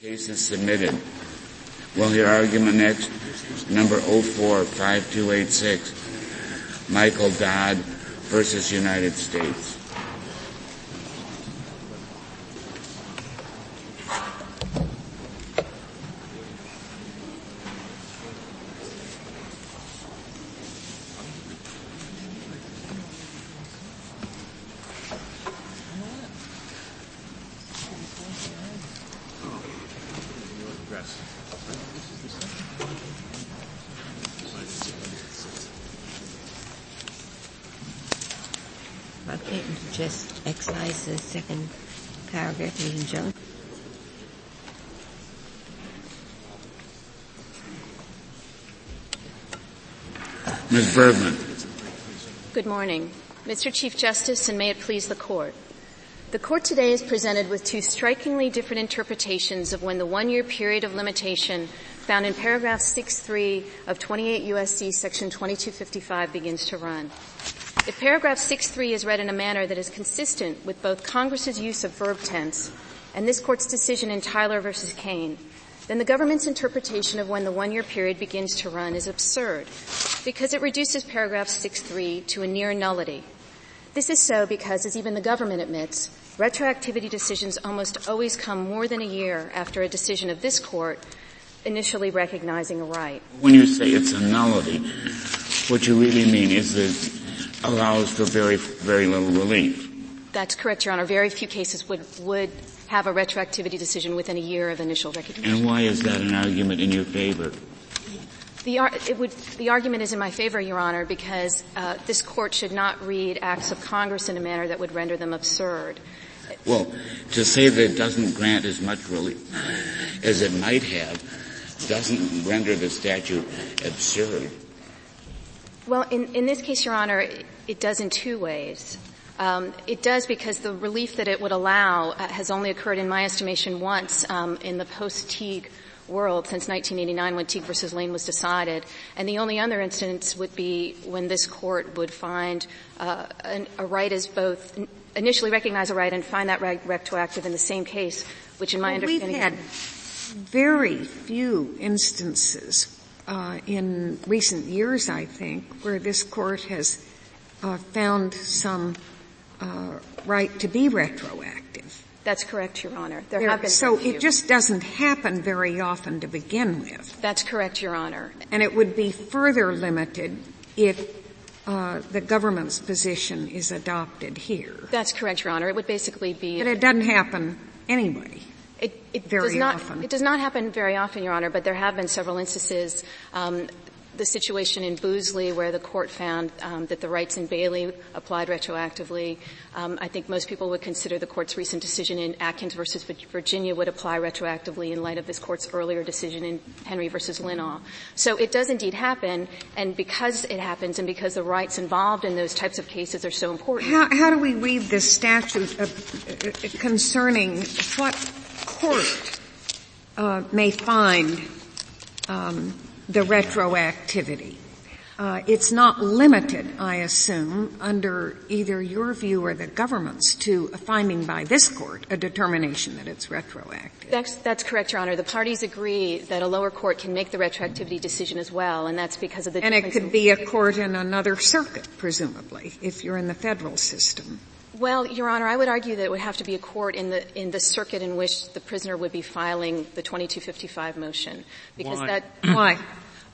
Case is submitted. We'll hear argument next. Number 045286. Michael Dodd versus United States. Okay, just excise the second paragraph in the injunction. Ms. Bergman. Good morning. Mr. Chief Justice, and may it please the Court. The Court today is presented with two strikingly different interpretations of when the one-year period of limitation found in paragraph 6.3 of 28 U.S.C. section 2255 begins to run. If paragraph 6.3 is read in a manner that is consistent with both Congress's use of verb tense and this Court's decision in Tyler v. Cain, then the government's interpretation of when the one-year period begins to run is absurd because it reduces paragraph 6.3 to a near nullity. This is so because, as even the government admits, retroactivity decisions almost always come more than a year after a decision of this Court initially recognizing a right. When you say it's a nullity, what you really mean is that allows for very, very little relief. That's correct, Your Honor. Very few cases would, would have a retroactivity decision within a year of initial recognition. And why is that an argument in your favor? The, ar- would, the, argument is in my favor, Your Honor, because uh, this court should not read acts of Congress in a manner that would render them absurd. Well, to say that it doesn't grant as much relief as it might have doesn't render the statute absurd. Well, in, in this case, Your Honor, it, it does in two ways. Um, it does because the relief that it would allow uh, has only occurred, in my estimation, once um, in the post-Teague world since 1989 when Teague versus Lane was decided. And the only other instance would be when this court would find uh, an, a right as both initially recognize a right and find that right retroactive in the same case, which in my well, understanding. We've had very few instances uh, in recent years, I think, where this court has uh, found some uh, right to be retroactive. That's correct, Your Honor. There, there have been so it just doesn't happen very often to begin with. That's correct, Your Honor. And it would be further limited if uh, the government's position is adopted here. That's correct, Your Honor. It would basically be. But it doesn't happen anyway. It, it very does not, often. It does not happen very often, Your Honor, but there have been several instances um, the situation in Bousley where the court found um, that the rights in Bailey applied retroactively. Um, I think most people would consider the court's recent decision in Atkins versus Virginia would apply retroactively in light of this court's earlier decision in Penry versus Lynaugh. So it does indeed happen, and because it happens and because the rights involved in those types of cases are so important. How, how do we read this statute uh, concerning what court uh, may find um, the retroactivity. Uh, it's not limited, I assume, under either your view or the government's to a finding by this court, a determination that it's retroactive. That's, that's correct, Your Honor. The parties agree that a lower court can make the retroactivity decision as well, and that's because of the And it could be a court in another circuit, presumably, if you're in the federal system. Well, Your Honor, I would argue that it would have to be a court in the in the circuit in which the prisoner would be filing the 2255 motion, because Why? that why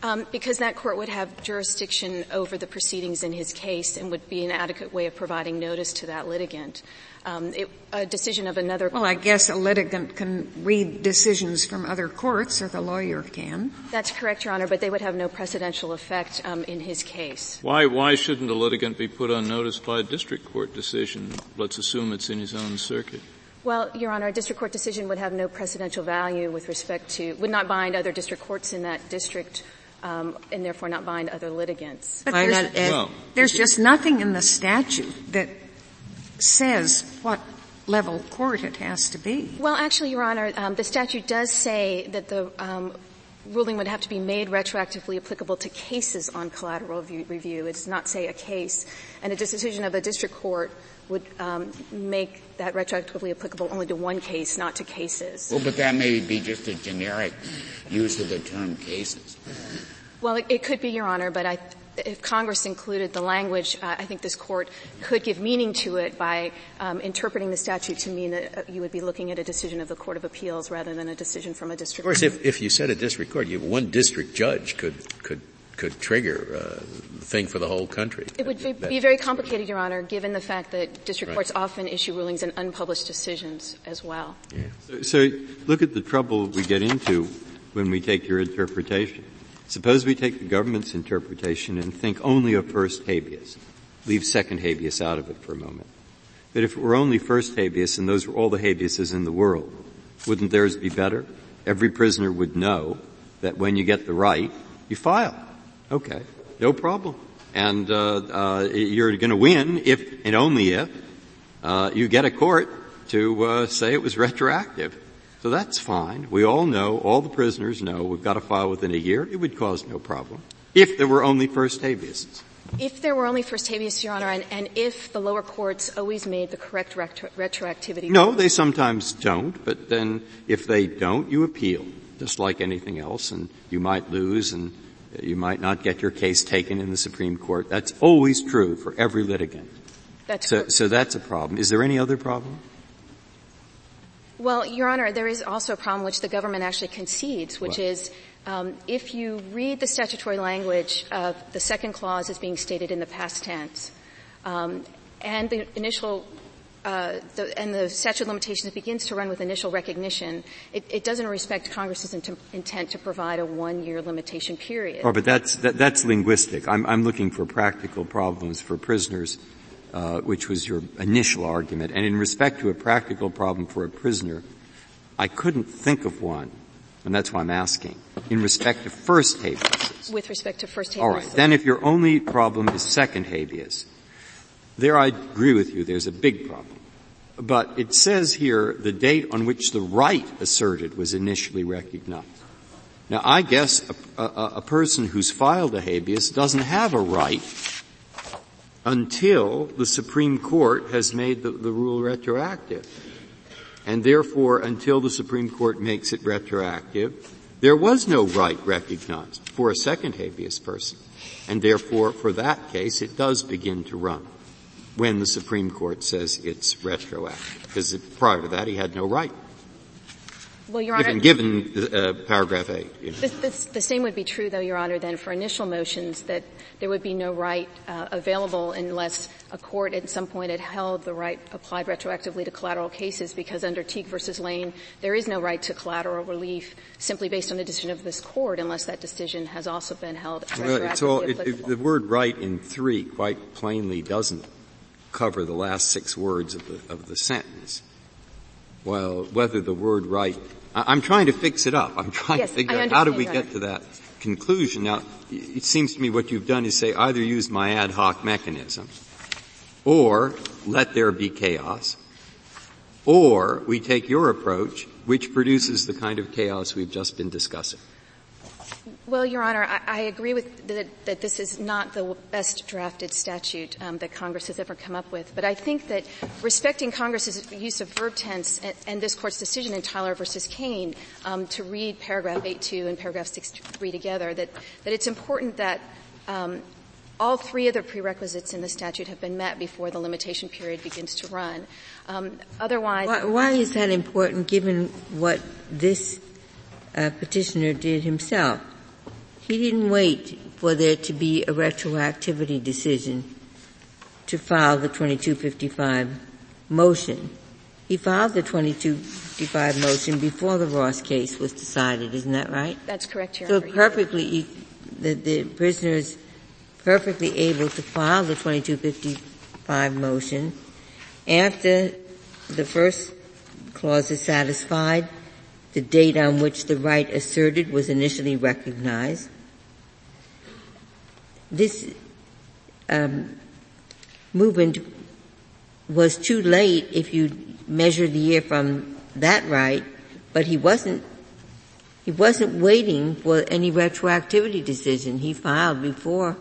um, because that court would have jurisdiction over the proceedings in his case and would be an adequate way of providing notice to that litigant. Um, it, a decision of another. Well, I guess a litigant can read decisions from other courts, or the lawyer can. That's correct, Your Honor, but they would have no precedential effect um, in his case. Why? Why shouldn't a litigant be put on notice by a district court decision? Let's assume it's in his own circuit. Well, Your Honor, a district court decision would have no precedential value with respect to, would not bind other district courts in that district um, and therefore not bind other litigants. But there's, well, there's just nothing in the statute that says what level court it has to be. Well, actually, Your Honor, um, the statute does say that the um, ruling would have to be made retroactively applicable to cases on collateral review. It does not say a case. And a decision of a district court would um, make that retroactively applicable only to one case, not to cases. Well, but that may be just a generic use of the term cases. Well, it, it could be, Your Honor, but I, if Congress included the language, uh, I think this court could give meaning to it by um, interpreting the statute to mean that uh, you would be looking at a decision of the Court of Appeals rather than a decision from a district. Court. Of course, if, if you said a district court, you, one district judge could could could trigger uh, the thing for the whole country. It would be, be, very complicated, Your Honor, given the fact that district right. courts often issue rulings in unpublished decisions as well. Yeah. So, so look at the trouble we get into when we take your interpretation. Suppose we take the government's interpretation and think only of first habeas. Leave second habeas out of it for a moment. But if it were only first habeas and those were all the habeases in the world, wouldn't theirs be better? Every prisoner would know that when you get the right, you file. Okay, no problem. And uh, uh, you're going to win if and only if uh, you get a court to uh, say it was retroactive. So that's fine. We all know, all the prisoners know, we've got to file within a year. It would cause no problem. If there were only first habeas. If there were only first habeas, Your Honor, and, and if the lower courts always made the correct retro- retroactivity. No, they sometimes don't, but then if they don't, you appeal, just like anything else, and you might lose and you might not get your case taken in the Supreme Court. That's always true for every litigant. That's so, so that's a problem. Is there any other problem? Well, Your Honor, there is also a problem which the government actually concedes, which what? is um, if you read the statutory language of the second clause as being stated in the past tense, um, and the initial uh, the, and the statute of limitations begins to run with initial recognition, it, it doesn't respect Congress's int- intent to provide a one-year limitation period. Oh, but that's that, that's linguistic. I'm, I'm looking for practical problems for prisoners uh, which was your initial argument. And in respect to a practical problem for a prisoner, I couldn't think of one, and that's why I'm asking. In respect to first habeas. With respect to first habeas. All right. Then if your only problem is second habeas, there I agree with you, there's a big problem. But it says here the date on which the right asserted was initially recognized. Now I guess a, a, a person who's filed a habeas doesn't have a right until the Supreme Court has made the, the rule retroactive. And therefore, until the Supreme Court makes it retroactive, there was no right recognized for a second habeas person. And therefore, for that case, it does begin to run when the Supreme Court says it's retroactive. Because prior to that, he had no right. Well, Your Honor, given, given uh, paragraph eight. You know. the same would be true, though, Your Honor, then for initial motions that there would be no right uh, available unless a court at some point had held the right applied retroactively to collateral cases, because under Teague versus Lane, there is no right to collateral relief simply based on the decision of this court, unless that decision has also been held retroactively well, it's all, it, it, the word "right" in three quite plainly doesn't cover the last six words of the, of the sentence. Well, whether the word right I'm trying to fix it up. I'm trying yes, to figure out how do we get to that conclusion. Now, it seems to me what you've done is say either use my ad hoc mechanism, or let there be chaos, or we take your approach, which produces the kind of chaos we've just been discussing. Well, Your Honor, I, I agree with that, that, this is not the best drafted statute um, that Congress has ever come up with. But I think that respecting Congress's use of verb tense and, and this Court's decision in Tyler versus Cain um, to read paragraph 8.2 and paragraph 6.3 together, that, that it's important that um, all three of the prerequisites in the statute have been met before the limitation period begins to run. Um, otherwise, why, why, is that important, given what this uh, petitioner did himself? He didn't wait for there to be a retroactivity decision to file the 2255 motion. He filed the 2255 motion before the Ross case was decided, isn't that right? That's correct, Your So perfectly, the, the prisoner is perfectly able to file the 2255 motion after the first clause is satisfied, the date on which the right asserted was initially recognized, this um, movement was too late if you measure the year from that right, but he wasn't He wasn't waiting for any retroactivity decision. He filed before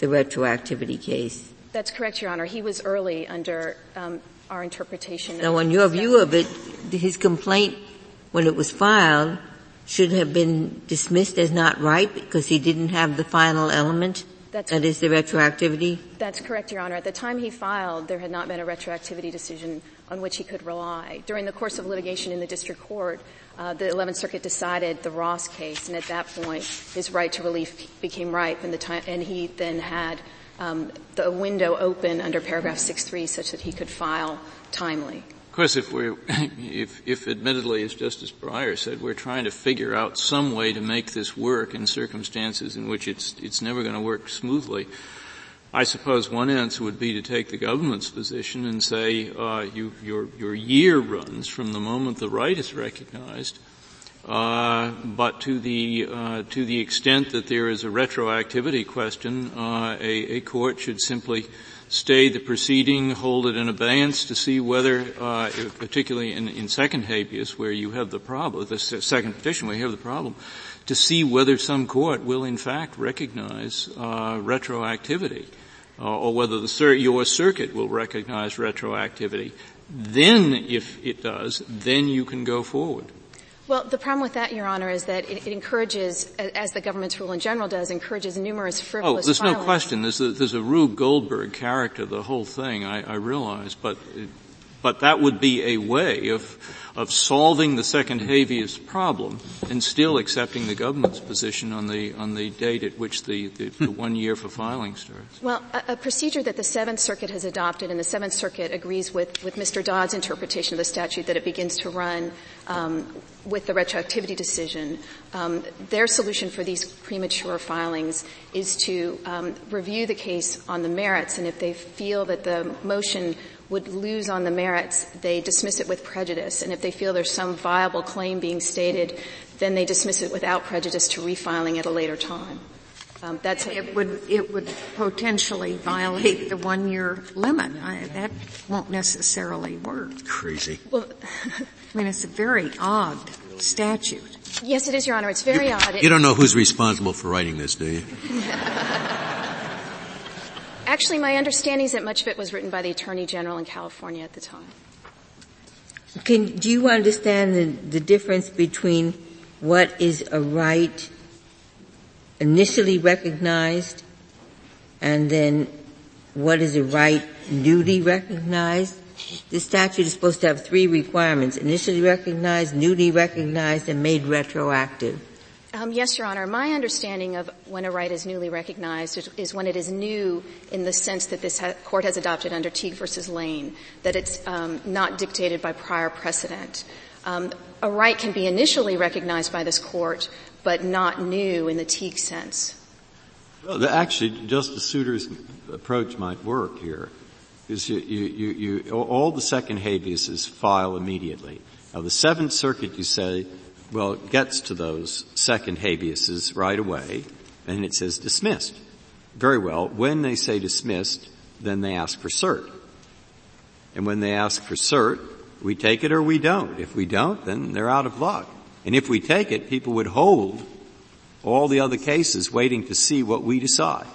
the retroactivity case. That's correct, Your Honor. He was early under um, our interpretation. Now, on your view of it, his complaint, when it was filed, should have been dismissed as not right because he didn't have the final element? That's, that is the retroactivity? That's correct, Your Honor. At the time he filed, there had not been a retroactivity decision on which he could rely. During the course of litigation in the district court, uh, the 11th Circuit decided the Ross case, and at that point, his right to relief became ripe, and, the time, and he then had um, the window open under paragraph 6.3 such that he could file timely. Of course, if we're, if, if admittedly, as Justice Breyer said, we're trying to figure out some way to make this work in circumstances in which it's, it's never going to work smoothly, I suppose one answer would be to take the government's position and say, uh, you, your, your year runs from the moment the right is recognized, uh, but to the uh, to the extent that there is a retroactivity question, uh, a, a court should simply stay the proceeding, hold it in abeyance to see whether, uh, particularly in, in, second habeas where you have the problem, the second petition where you have the problem, to see whether some court will in fact recognize uh, retroactivity, uh, or whether the your circuit will recognize retroactivity. Then, if it does, then you can go forward. Well, the problem with that, Your Honor, is that it, it, encourages, as the government's rule in general does, encourages numerous oh, frivolous. Oh, there's filings. no question. There's a, there's a Rube Goldberg character, the whole thing. I, I realize, but but that would be a way of of solving the second habeas problem and still accepting the government's position on the on the date at which the, the, the one year for filing starts. Well, a, a, procedure that the Seventh Circuit has adopted, and the Seventh Circuit agrees with with Mr. Dodd's interpretation of the statute that it begins to run um, with the retroactivity decision. Um, their solution for these premature filings is to um, review the case on the merits, and if they feel that the motion would lose on the merits, they dismiss it with prejudice. And if they feel there's some viable claim being stated, then they dismiss it without prejudice to refiling at a later time. Um, that's it would it would potentially violate the one year limit. I, that won't necessarily work. Crazy. Well, I mean, it's a very odd statute. Yes, it is, Your Honor. It's very you, odd. You don't know who's responsible for writing this, do you? Actually, my understanding is that much of it was written by the Attorney General in California at the time. Can, do you understand the, the difference between what is a right initially recognized and then what is a right newly recognized? The statute is supposed to have three requirements, initially recognized, newly recognized, and made retroactive. Um, yes, Your Honor. My understanding of when a right is newly recognized is, when it is new in the sense that this ha- court has adopted under Teague versus Lane, that it's um, not dictated by prior precedent. Um, a right can be initially recognized by this court, but not new in the Teague sense. Well, the, actually, Justice Souter's approach might work here, because you, you, you, all the second habeas is file immediately. Now, the Seventh Circuit, you say, well, it gets to those second habeases right away, and it says dismissed. Very well. When they say dismissed, then they ask for cert. And when they ask for cert, we take it or we don't. If we don't, then they're out of luck. And if we take it, people would hold all the other cases waiting to see what we decide.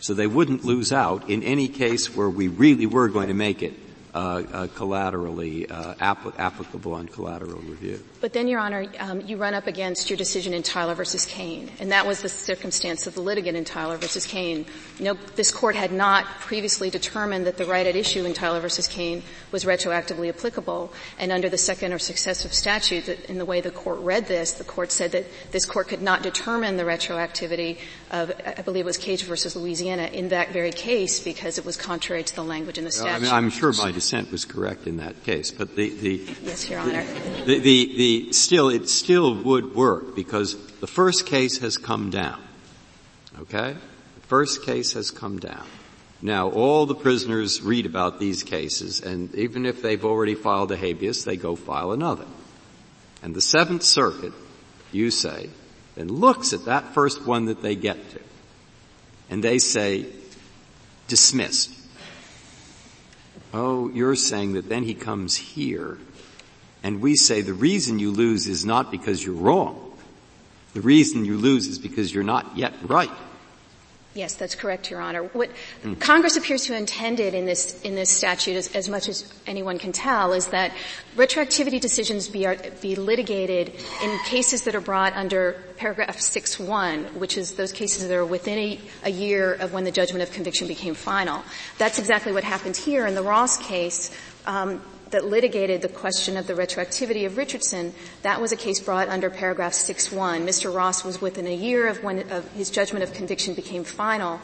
So they wouldn't lose out in any case where we really were going to make it collaterally uh, applicable on collateral review. But then, Your Honor, um, you run up against your decision in Tyler versus Cain, and that was the circumstance of the litigant in Tyler versus Cain. You know, this court had not previously determined that the right at issue in Tyler versus Cain was retroactively applicable, and under the second or successive statute, that in the way the court read this, the court said that this court could not determine the retroactivity of, I believe it was Cage versus Louisiana, in that very case because it was contrary to the language in the statute. I mean, I'm sure my dissent was correct in that case, but the, the yes, Your Honor. The, the, the still it still would work because the first case has come down. Okay, the first case has come down. Now all the prisoners read about these cases, and even if they've already filed a habeas, they go file another. And the Seventh Circuit, you say, then looks at that first one that they get to, and they say, dismissed. Oh, you're saying that then he comes here and we say the reason you lose is not because you're wrong. The reason you lose is because you're not yet right. Yes, that's correct, Your Honor. What mm. Congress appears to have intended in this in this statute, as, as, much as anyone can tell, is that retroactivity decisions be be litigated in cases that are brought under paragraph 6.1, which is those cases that are within a, a year of when the judgment of conviction became final. That's exactly what happened here in the Ross case. Um, that litigated the question of the retroactivity of Richardson, that was a case brought under paragraph 6.1. Mr. Ross was within a year of when of his judgment of conviction became final,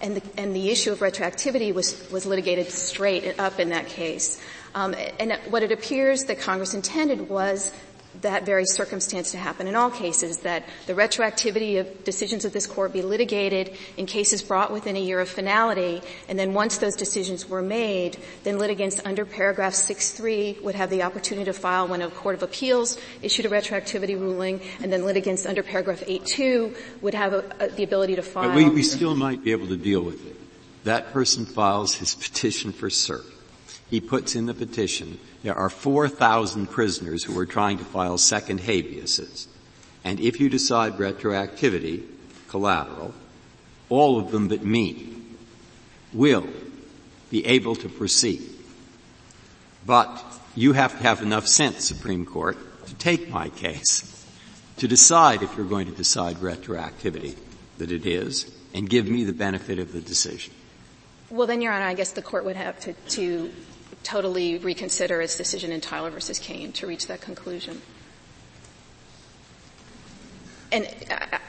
and the, and the issue of retroactivity was, was litigated straight up in that case. Um, and what it appears that Congress intended was that very circumstance to happen in all cases, that the retroactivity of decisions of this court be litigated in cases brought within a year of finality, and then once those decisions were made, then litigants under paragraph 6.3 would have the opportunity to file when a court of appeals issued a retroactivity ruling, and then litigants under paragraph 8.2 would have a, a, the ability to file. But we, we still might be able to deal with it. That person files his petition for cert. He puts in the petition there are 4,000 prisoners who are trying to file second habeases. And if you decide retroactivity, collateral, all of them but me will be able to proceed. But you have to have enough sense, Supreme Court, to take my case, to decide if you're going to decide retroactivity, that it is, and give me the benefit of the decision. Well, then, Your Honor, I guess the court would have to, to totally reconsider its decision in Tyler versus Cain to reach that conclusion. And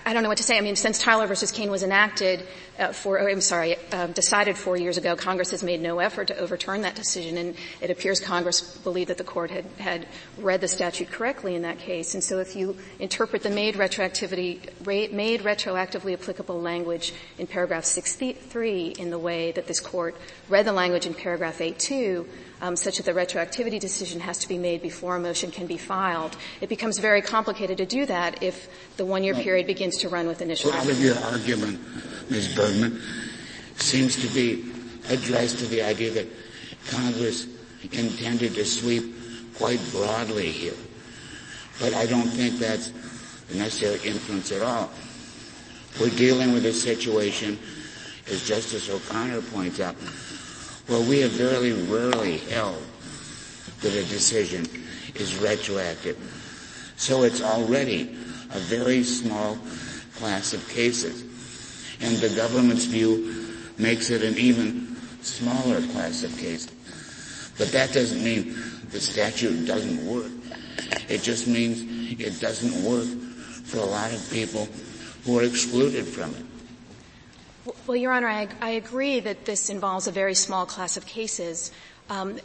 I, don't know what to say. I mean, since Tyler versus Cain was enacted uh, for, I'm sorry, uh, decided four years ago, Congress has made no effort to overturn that decision, and it appears Congress believed that the court had, had read the statute correctly in that case. And so, if you interpret the made retroactivity, made retroactively applicable language in paragraph 63 in the way that this court read the language in paragraph 8.2, um, such that the retroactivity decision has to be made before a motion can be filed. It becomes very complicated to do that if the one-year period begins to run with initial. Part of your argument, Ms. Bergman, seems to be addressed to the idea that Congress intended to sweep quite broadly here. But I don't think that's the necessary inference at all. We're dealing with a situation, as Justice O'Connor points out, well, we have very rarely held that a decision is retroactive. So it's already a very small class of cases. And the government's view makes it an even smaller class of cases. But that doesn't mean the statute doesn't work. It just means it doesn't work for a lot of people who are excluded from it. Well, Your Honor, I, I, agree that this involves a very small class of cases. Um,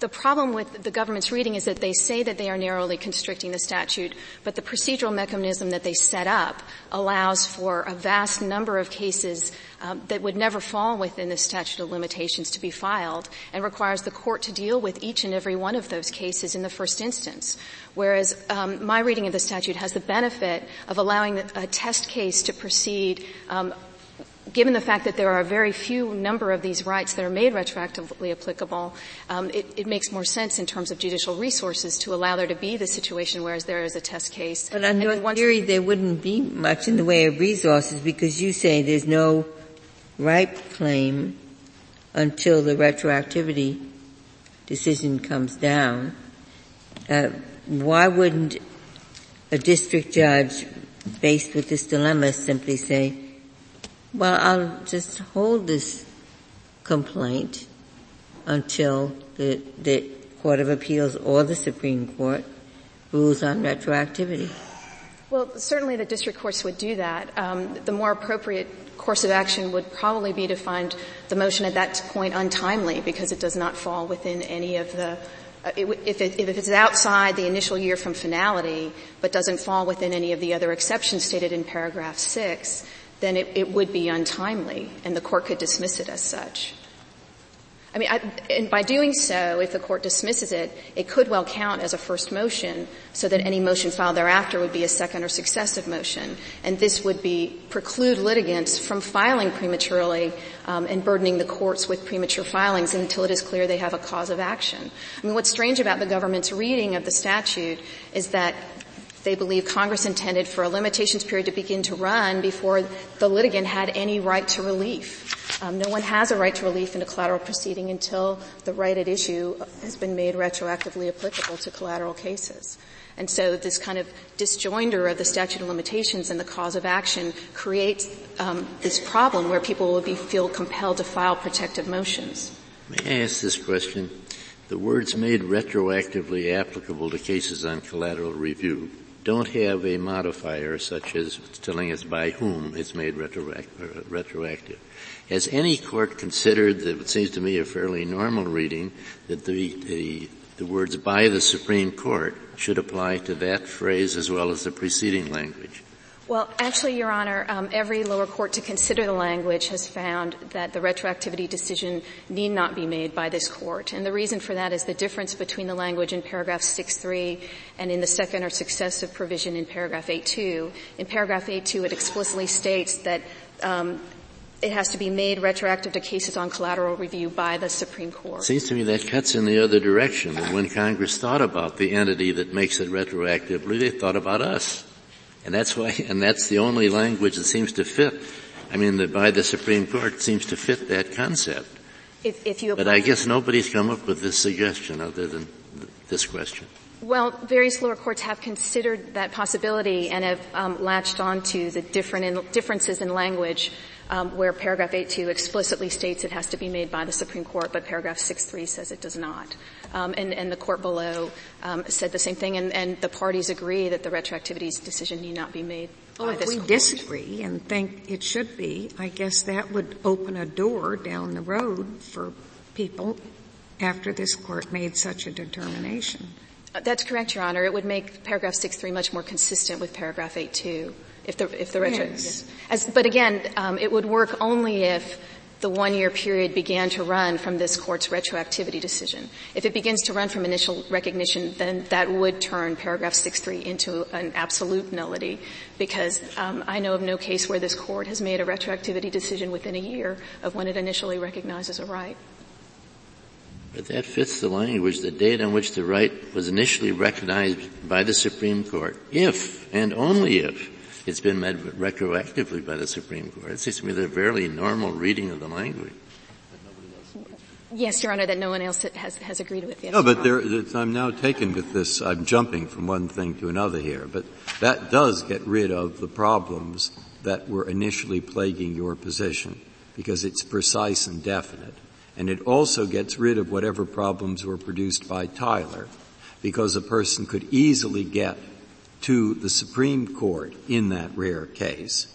the problem with the government's reading is that they say that they are narrowly constricting the statute, but the procedural mechanism that they set up allows for a vast number of cases um, that would never fall within the statute of limitations to be filed and requires the court to deal with each and every one of those cases in the first instance. Whereas um, my reading of the statute has the benefit of allowing a test case to proceed um, given the fact that there are a very few number of these rights that are made retroactively applicable, um, it, it, makes more sense in terms of judicial resources to allow there to be the situation whereas there is a test case. But on your theory, there wouldn't be much in the way of resources because you say there's no ripe claim until the retroactivity decision comes down. Uh, why wouldn't a district judge faced with this dilemma simply say, well, I'll just hold this complaint until the, the Court of Appeals or the Supreme Court rules on retroactivity. Well, certainly the district courts would do that. Um, the more appropriate course of action would probably be to find the motion at that point untimely because it does not fall within any of the uh, if, it, if it's outside the initial year from finality, but doesn't fall within any of the other exceptions stated in paragraph six, then it, it would be untimely, and the court could dismiss it as such. I mean, I, and by doing so, if the court dismisses it, it could well count as a first motion, so that any motion filed thereafter would be a second or successive motion, and this would be preclude litigants from filing prematurely um, and burdening the courts with premature filings until it is clear they have a cause of action. I mean, what's strange about the government's reading of the statute is that they believe Congress intended for a limitations period to begin to run before the litigant had any right to relief. Um, no one has a right to relief in a collateral proceeding until the right at issue has been made retroactively applicable to collateral cases. And so this kind of disjoinder of the statute of limitations and the cause of action creates um, this problem where people will be, feel compelled to file protective motions. May I ask this question? The words made retroactively applicable to cases on collateral review don't have a modifier such as telling us by whom it's made retroactive. Has any court considered that it seems to me a fairly normal reading that the, the, the words by the Supreme Court should apply to that phrase as well as the preceding language? Well, actually, Your Honor, um, every lower court to consider the language has found that the retroactivity decision need not be made by this court. And the reason for that is the difference between the language in paragraph 6.3 and in the second or successive provision in paragraph 8.2. In paragraph 8.2, it explicitly states that um, it has to be made retroactive to cases on collateral review by the Supreme Court. Seems to me that cuts in the other direction. That when Congress thought about the entity that makes it retroactively, they thought about us. And that's why, and that's the only language that seems to fit. I mean, the, by the Supreme Court seems to fit that concept. If, if you but I guess nobody's come up with this suggestion other than this question. Well, various lower courts have considered that possibility and have um, latched onto the different in, differences in language um, where paragraph 8.2 explicitly states it has to be made by the Supreme Court, but paragraph 6.3 says it does not. Um, and, and, the court below um, said the same thing, and, and, the parties agree that the retroactivity decision need not be made. Well, if we court. disagree and think it should be, I guess that would open a door down the road for people after this court made such a determination. Uh, that's correct, Your Honor. It would make paragraph 6.3 much more consistent with paragraph 8.2 if the if the retro. Yes. As, but again, um, it would work only if the one-year period began to run from this court's retroactivity decision. If it begins to run from initial recognition, then that would turn paragraph 6.3 into an absolute nullity because um, I know of no case where this court has made a retroactivity decision within a year of when it initially recognizes a right. But that fits the language, the date on which the right was initially recognized by the Supreme Court, if and only if it's been made retroactively by the Supreme Court. It seems to me they're a fairly normal reading of the language. Yes, Your Honor, that no one else has, has agreed with. Yes, no, but there, I'm now taken with this, I'm jumping from one thing to another here, but that does get rid of the problems that were initially plaguing your position, because it's precise and definite. And it also gets rid of whatever problems were produced by Tyler, because a person could easily get to the Supreme Court in that rare case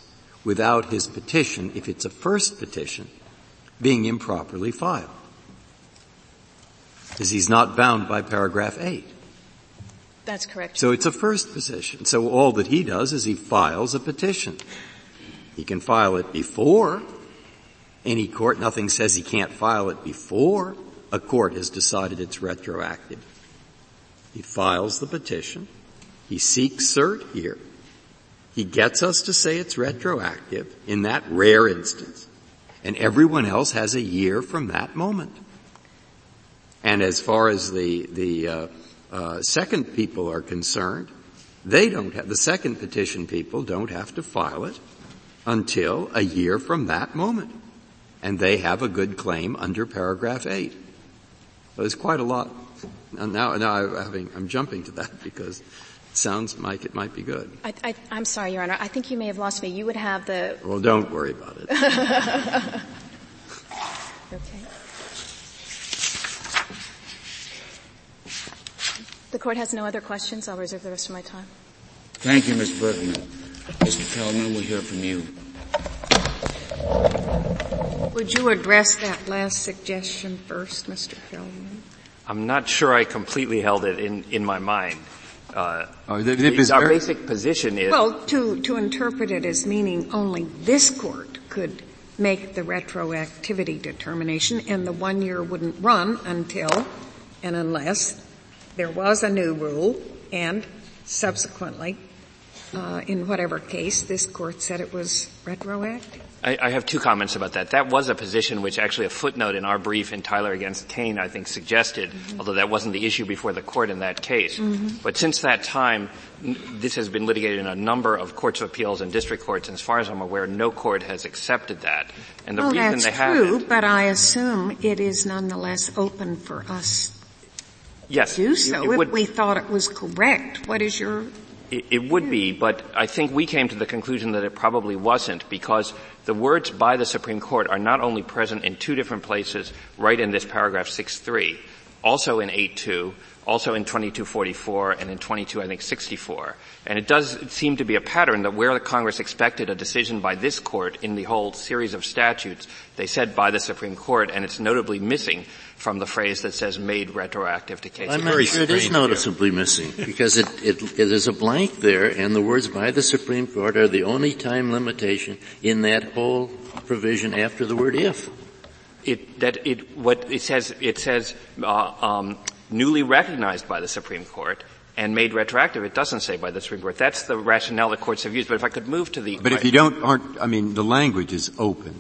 without his petition, if it's a first petition, being improperly filed. Because he's not bound by paragraph 8. That's correct. So it's a first petition. So all that he does is he files a petition. He can file it before any court. Nothing says he can't file it before a court has decided it's retroactive. He files the petition. He seeks cert here. He gets us to say it's retroactive in that rare instance. And everyone else has a year from that moment. And as far as the, the, uh, uh, second people are concerned, they don't have, the second petition people don't have to file it until a year from that moment. And they have a good claim under paragraph 8. there's quite a lot. Now, now I'm, I'm jumping to that because sounds like it might be good. I, am sorry, Your Honor. I think you may have lost me. You would have the. Well, don't worry about it. okay. The court has no other questions. I'll reserve the rest of my time. Thank you, Ms. Bergman. Mr. Feldman, we'll hear from you. Would you address that last suggestion first, Mr. Feldman? I'm not sure I completely held it in, in my mind. Uh, oh, the, the, our basic position is well to to interpret it as meaning only this court could make the retroactivity determination and the one year wouldn't run until and unless there was a new rule and subsequently, uh, in whatever case, this court said it was retroactive. I, I, have two comments about that. That was a position which actually a footnote in our brief in Tyler against Cain, I think, suggested, mm-hmm. although that wasn't the issue before the court in that case. Mm-hmm. But since that time, this has been litigated in a number of courts of appeals and district courts, and as far as I'm aware, no court has accepted that. And the well, reason that's they true, haven't. but I assume it is nonetheless open for us yes, to do so if would, we thought it was correct. What is your it, would be, but I think we came to the conclusion that it probably wasn't because the words by the Supreme Court are not only present in two different places right in this paragraph 6.3, also in 8.2, also in 2244 and in 22, I think, 64. And it does seem to be a pattern that where the Congress expected a decision by this court in the whole series of statutes, they said by the Supreme Court, and it's notably missing from the phrase that says made retroactive to cases. I'm not sure it is noticeably missing because it, it, it is a blank there and the words by the Supreme Court are the only time limitation in that whole provision after the word if. It, that it, what it says, it says, uh, um, newly recognized by the Supreme Court and made retroactive. It doesn't say by the Supreme Court. That's the rationale the courts have used. But if I could move to the. But if you don't, aren't, I mean, the language is open.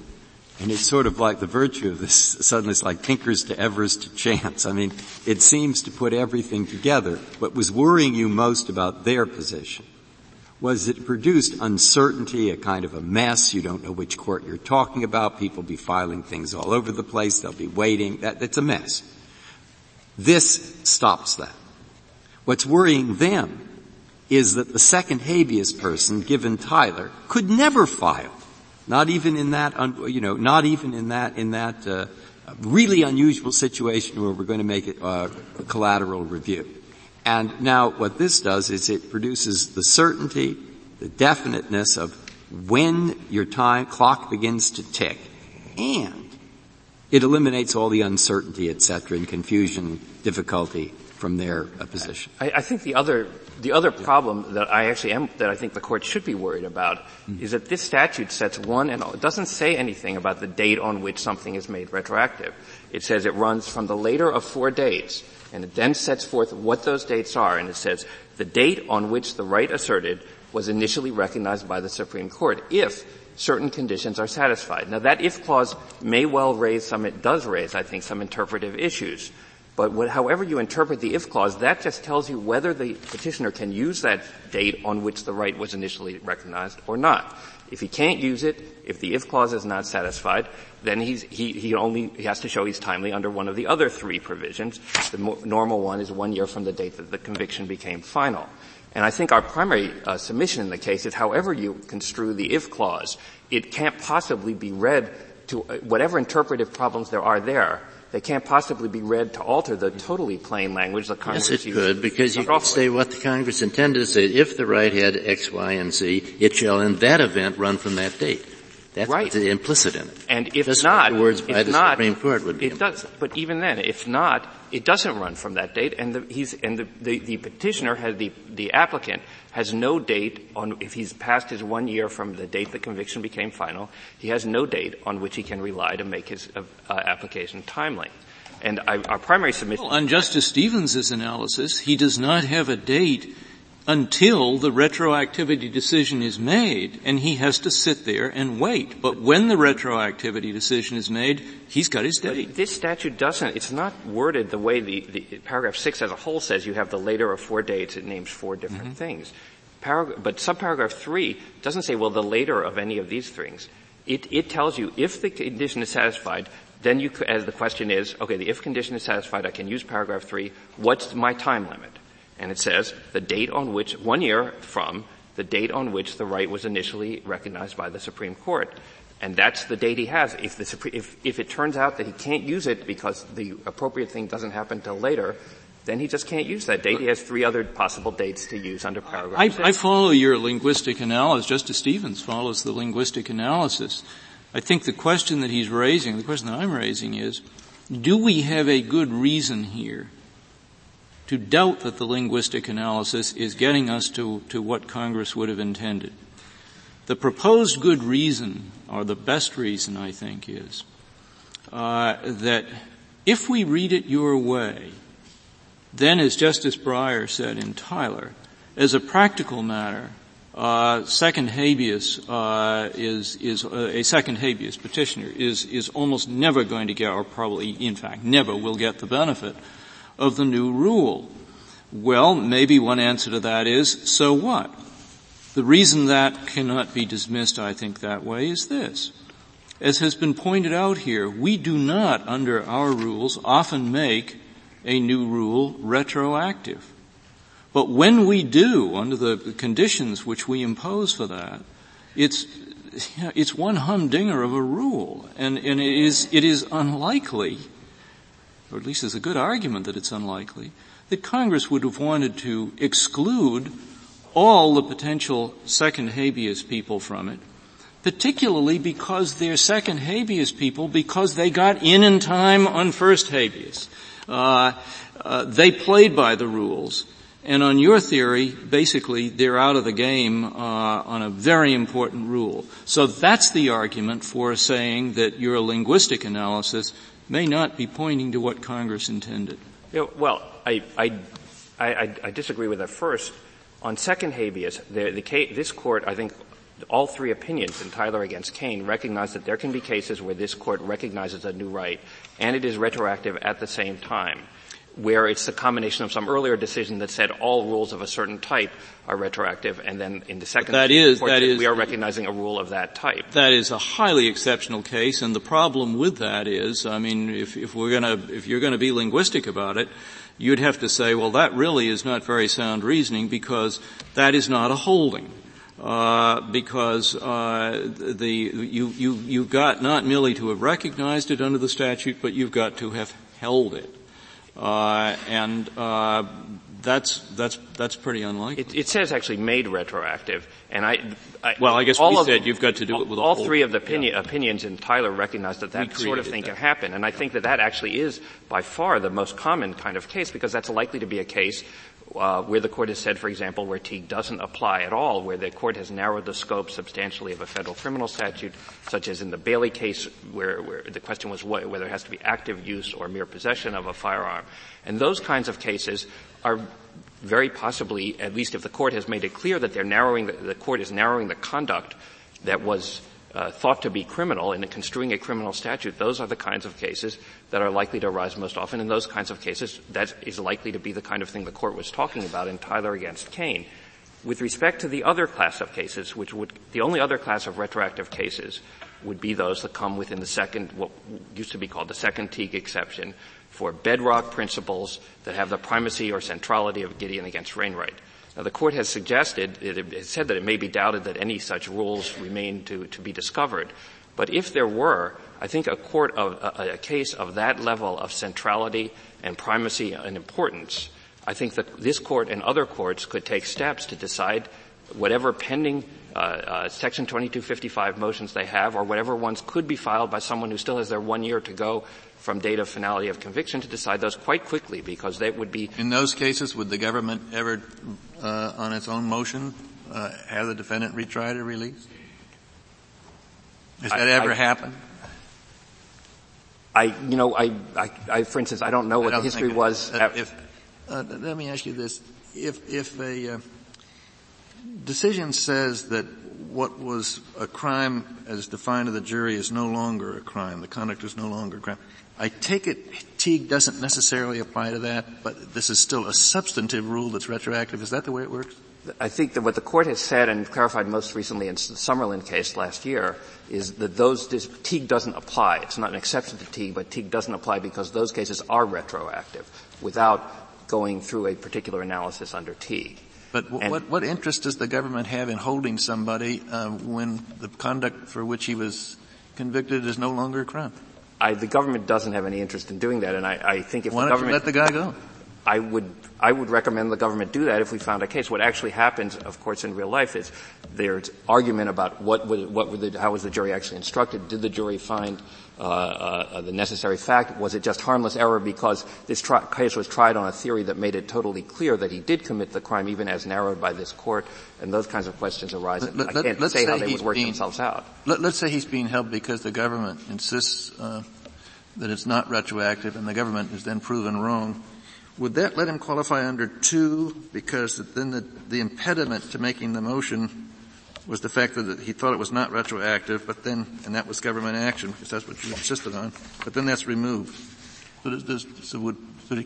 And it's sort of like the virtue of this, suddenly it's like Tinkers to Evers to Chance. I mean, it seems to put everything together. What was worrying you most about their position was it produced uncertainty, a kind of a mess. You don't know which court you're talking about. People be filing things all over the place. They'll be waiting. That, that's a mess. This stops that. What's worrying them is that the second habeas person, given Tyler, could never file not even in that, you know, not even in that, in that, uh, really unusual situation where we're going to make it uh, a collateral review. And now what this does is it produces the certainty, the definiteness of when your time clock begins to tick and it eliminates all the uncertainty, etc., and confusion, difficulty from their uh, position. I, I, think the other the other problem that I actually am that I think the court should be worried about mm-hmm. is that this statute sets one and all, it doesn't say anything about the date on which something is made retroactive. It says it runs from the later of four dates, and it then sets forth what those dates are, and it says the date on which the right asserted was initially recognized by the Supreme Court if certain conditions are satisfied. Now that if clause may well raise some, it does raise, I think, some interpretive issues. But however you interpret the if clause, that just tells you whether the petitioner can use that date on which the right was initially recognized or not. If he can't use it, if the if clause is not satisfied, then he, he only he has to show he's timely under one of the other three provisions. The mo- normal one is one year from the date that the conviction became final. And I think our primary uh, submission in the case is however you construe the if clause, it can't possibly be read to uh, whatever interpretive problems there are there they can't possibly be read to alter the totally plain language that Congress Yes, it could, because you could say what the Congress intended to say. If the right had X, Y, and Z, it shall in that event run from that date. That's right. implicit in it. And if Just not, the words by the not, Supreme Court would be. It does, but even then, if not, it doesn't run from that date, and the, he's and the, the, the petitioner has the the applicant has no date on if he's passed his one year from the date the conviction became final. He has no date on which he can rely to make his uh, application timely. And I, our primary submission. Well, on Justice Stevens' analysis, he does not have a date until the retroactivity decision is made, and he has to sit there and wait. But when the retroactivity decision is made, he's got his date. But this statute doesn't, it's not worded the way the, the, paragraph 6 as a whole says you have the later of four dates, it names four different mm-hmm. things. Parag- but subparagraph 3 doesn't say, well, the later of any of these things. It, it tells you if the condition is satisfied, then you, as the question is, okay, the if condition is satisfied, I can use paragraph 3, what's my time limit? And it says the date on which, one year from the date on which the right was initially recognized by the Supreme Court. And that's the date he has. If, the, if, if it turns out that he can't use it because the appropriate thing doesn't happen until later, then he just can't use that date. He has three other possible dates to use under paragraph I, I follow your linguistic analysis. Justice Stevens follows the linguistic analysis. I think the question that he's raising, the question that I'm raising is, do we have a good reason here to doubt that the linguistic analysis is getting us to, to what Congress would have intended. The proposed good reason or the best reason I think is, uh, that if we read it your way, then as Justice Breyer said in Tyler, as a practical matter, uh, second habeas uh, is is uh, a second habeas petitioner is is almost never going to get, or probably in fact never will get the benefit of the new rule. Well, maybe one answer to that is so what? The reason that cannot be dismissed, I think, that way is this. As has been pointed out here, we do not, under our rules, often make a new rule retroactive. But when we do, under the conditions which we impose for that, it's, it's one humdinger of a rule. And, and it is, it is unlikely, or at least there's a good argument that it's unlikely, that Congress would have wanted to exclude all the potential second habeas people from it, particularly because they're second habeas people because they got in in time on first habeas. Uh, uh, they played by the rules. And on your theory, basically, they're out of the game uh, on a very important rule. So that's the argument for saying that your linguistic analysis may not be pointing to what Congress intended. You know, well, I, I, I, I, disagree with that. First, on second habeas, the, the this court, I think, all three opinions in Tyler against Cain recognize that there can be cases where this court recognizes a new right, and it is retroactive at the same time where it's the combination of some earlier decision that said all rules of a certain type are retroactive, and then in the second that is, that is, we are recognizing a rule of that type. That is a highly exceptional case, and the problem with that is, I mean, if, if we're gonna, if you're gonna be linguistic about it, you'd have to say, well, that really is not very sound reasoning because that is not a holding. Uh, because uh, the you you you got not merely to have recognized it under the statute, but you've got to have held it. Uh, and uh, that's that's that's pretty unlikely. It, it, says actually made retroactive, and I. I well, I guess all we of, said you've got to do all, it with all three of the opinion, yeah. opinions in Tyler recognize that that sort of thing that. can happen, and I think that that actually is by far the most common kind of case because that's likely to be a case uh, where the court has said, for example, where Teague doesn't apply at all, where the court has narrowed the scope substantially of a federal criminal statute, such as in the Bailey case, where, where the question was what, whether it has to be active use or mere possession of a firearm. And those kinds of cases are very possibly, at least if the court has made it clear that they're narrowing, the, the court is narrowing the conduct that was uh, thought to be criminal in construing a criminal statute, those are the kinds of cases that are likely to arise most often. In those kinds of cases, that is likely to be the kind of thing the court was talking about in Tyler against Cain. With respect to the other class of cases, which would, the only other class of retroactive cases would be those that come within the second, what used to be called the second Teague exception for bedrock principles that have the primacy or centrality of Gideon against Wainwright. Now, the court has suggested, it has said that it may be doubted that any such rules remain to, to be discovered. But if there were, I think a court of, a, a case of that level of centrality and primacy and importance, I think that this court and other courts could take steps to decide whatever pending uh, uh, Section 2255 motions they have, or whatever ones could be filed by someone who still has their one year to go from date of finality of conviction to decide those quite quickly because that would be. In those cases, would the government ever, uh, on its own motion, uh, have the defendant retried or released? Has that I, ever I, happened? I, you know, I, I, I, for instance, I don't know what don't the history was. Uh, if, uh, let me ask you this: If if a uh, decision says that what was a crime as defined to the jury is no longer a crime, the conduct is no longer a crime, I take it Teague doesn't necessarily apply to that, but this is still a substantive rule that's retroactive. Is that the way it works? I think that what the court has said and clarified most recently in the Summerlin case last year is that those, Teague doesn't apply. It's not an exception to Teague, but Teague doesn't apply because those cases are retroactive without going through a particular analysis under Teague. But w- what, what interest does the government have in holding somebody uh, when the conduct for which he was convicted is no longer a crime? I, the government doesn't have any interest in doing that, and I, I think if Why the government let the guy go. I would, I would recommend the government do that if we found a case. What actually happens, of course, in real life is there's argument about what, would, what the, how was the jury actually instructed? Did the jury find uh, uh, the necessary fact? Was it just harmless error because this tri- case was tried on a theory that made it totally clear that he did commit the crime, even as narrowed by this court? And those kinds of questions arise. Let, I can't say, say how they would work being, themselves out. Let, us say he's being held because the government insists uh, that it's not retroactive, and the government is then proven wrong. Would that let him qualify under two? Because then the, the impediment to making the motion was the fact that he thought it was not retroactive, but then, and that was government action, because that's what you insisted on, but then that's removed. So, does, does, so would, so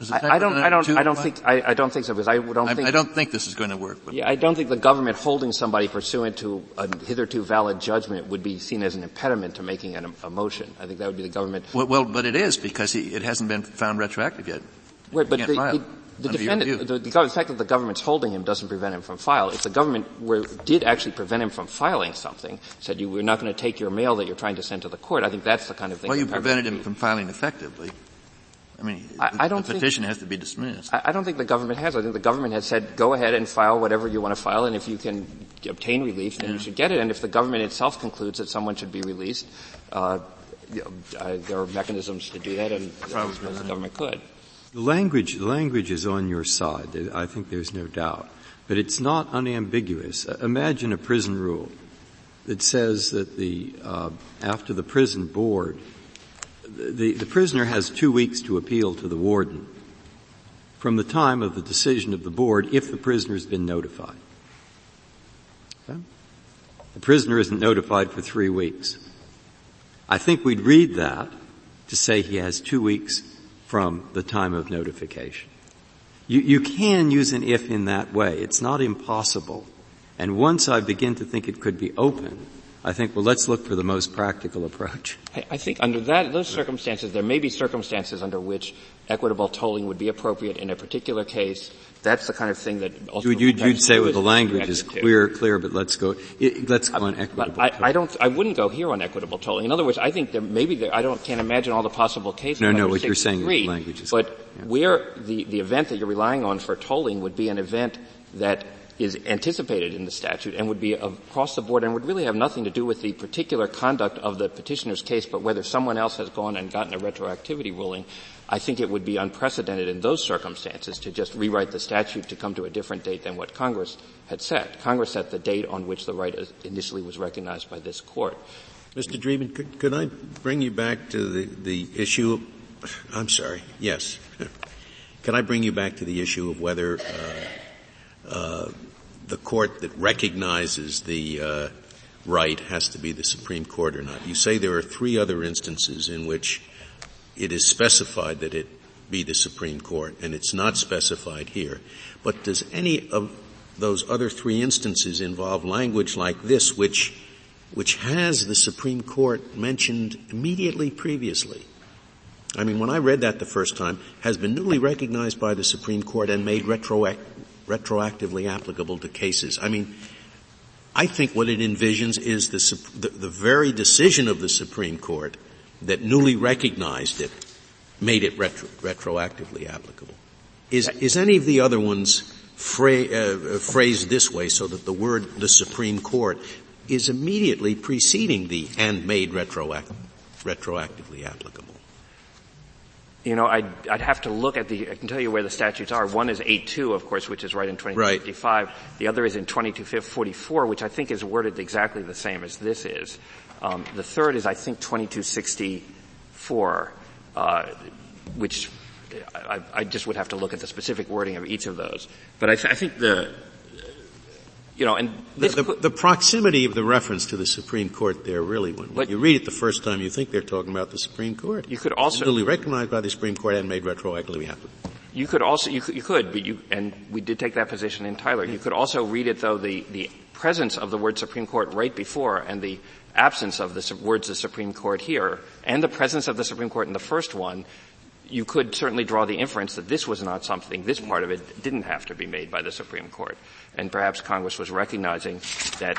I, don't. I don't. I don't think. I, I, don't think so because I don't think. I don't think this is going to work. But. Yeah, I don't think the government holding somebody pursuant to a hitherto valid judgment would be seen as an impediment to making an, a motion. I think that would be the government. Well, well but it is because he, it hasn't been found retroactive yet. Right, but the, the defendant, the, the, the, fact that the government's holding him doesn't prevent him from filing. If the government were, did actually prevent him from filing something, said you, we're not going to take your mail that you're trying to send to the court, I think that's the kind of thing. Well, you prevented him from filing effectively. I mean, I, the, I don't the petition think, has to be dismissed. I, I, don't think the government has. I think the government has said, go ahead and file whatever you want to file, and if you can obtain relief, then yeah. you should get it. And if the government itself concludes that someone should be released, uh, you know, uh, there are mechanisms to do that, and the government could. The language, the language is on your side. I think there's no doubt. But it's not unambiguous. Uh, imagine a prison rule that says that the, uh, after the prison board the, the prisoner has two weeks to appeal to the warden from the time of the decision of the board if the prisoner has been notified. Okay? The prisoner isn't notified for three weeks. I think we'd read that to say he has two weeks from the time of notification. You, you can use an if in that way. It's not impossible. And once I begin to think it could be open, I think, well, let's look for the most practical approach. I think under that, those circumstances, there may be circumstances under which equitable tolling would be appropriate in a particular case. That's the kind of thing that you'd, you'd, you'd say well, the language is clear, clear, but let's go. Let's go on equitable. I, I, don't. I wouldn't go here on equitable tolling. In other words, I think there maybe there, I don't can't imagine all the possible cases. No, no. What you're saying three, is the language is. But yeah. where the the event that you're relying on for tolling would be an event that is anticipated in the statute and would be across the board and would really have nothing to do with the particular conduct of the petitioner's case, but whether someone else has gone and gotten a retroactivity ruling, I think it would be unprecedented in those circumstances to just rewrite the statute to come to a different date than what Congress had set. Congress set the date on which the right initially was recognized by this court. Mr. Dreeben, could, could I bring you back to the, the issue? I'm sorry. Yes. Can I bring you back to the issue of whether uh, court that recognizes the uh, right has to be the Supreme Court or not. You say there are three other instances in which it is specified that it be the Supreme Court, and it's not specified here. But does any of those other three instances involve language like this, which which has the Supreme Court mentioned immediately previously? I mean, when I read that the first time, has been newly recognized by the Supreme Court and made retroactive retroactively applicable to cases. I mean, I think what it envisions is the, the, the very decision of the Supreme Court that newly recognized it made it retro, retroactively applicable. Is, is any of the other ones uh, phrased this way so that the word the Supreme Court is immediately preceding the and made retroact- retroactively applicable? You know, I'd, I'd have to look at the, I can tell you where the statutes are. One is 8.2, of course, which is right in 2255. Right. The other is in 2244, which I think is worded exactly the same as this is. Um, the third is, I think, 2264, uh, which I, I, just would have to look at the specific wording of each of those. But I, th- I think the, you know, and the, the, the, proximity of the reference to the Supreme Court there really, when, when you read it the first time, you think they're talking about the Supreme Court. You could also duly recognized by the Supreme Court and made retroactively happen. You could also, you could, you could, but you, and we did take that position in Tyler. You could also read it though the the presence of the word Supreme Court right before and the absence of the words the Supreme Court here and the presence of the Supreme Court in the first one you could certainly draw the inference that this was not something, this part of it didn't have to be made by the Supreme Court. And perhaps Congress was recognizing that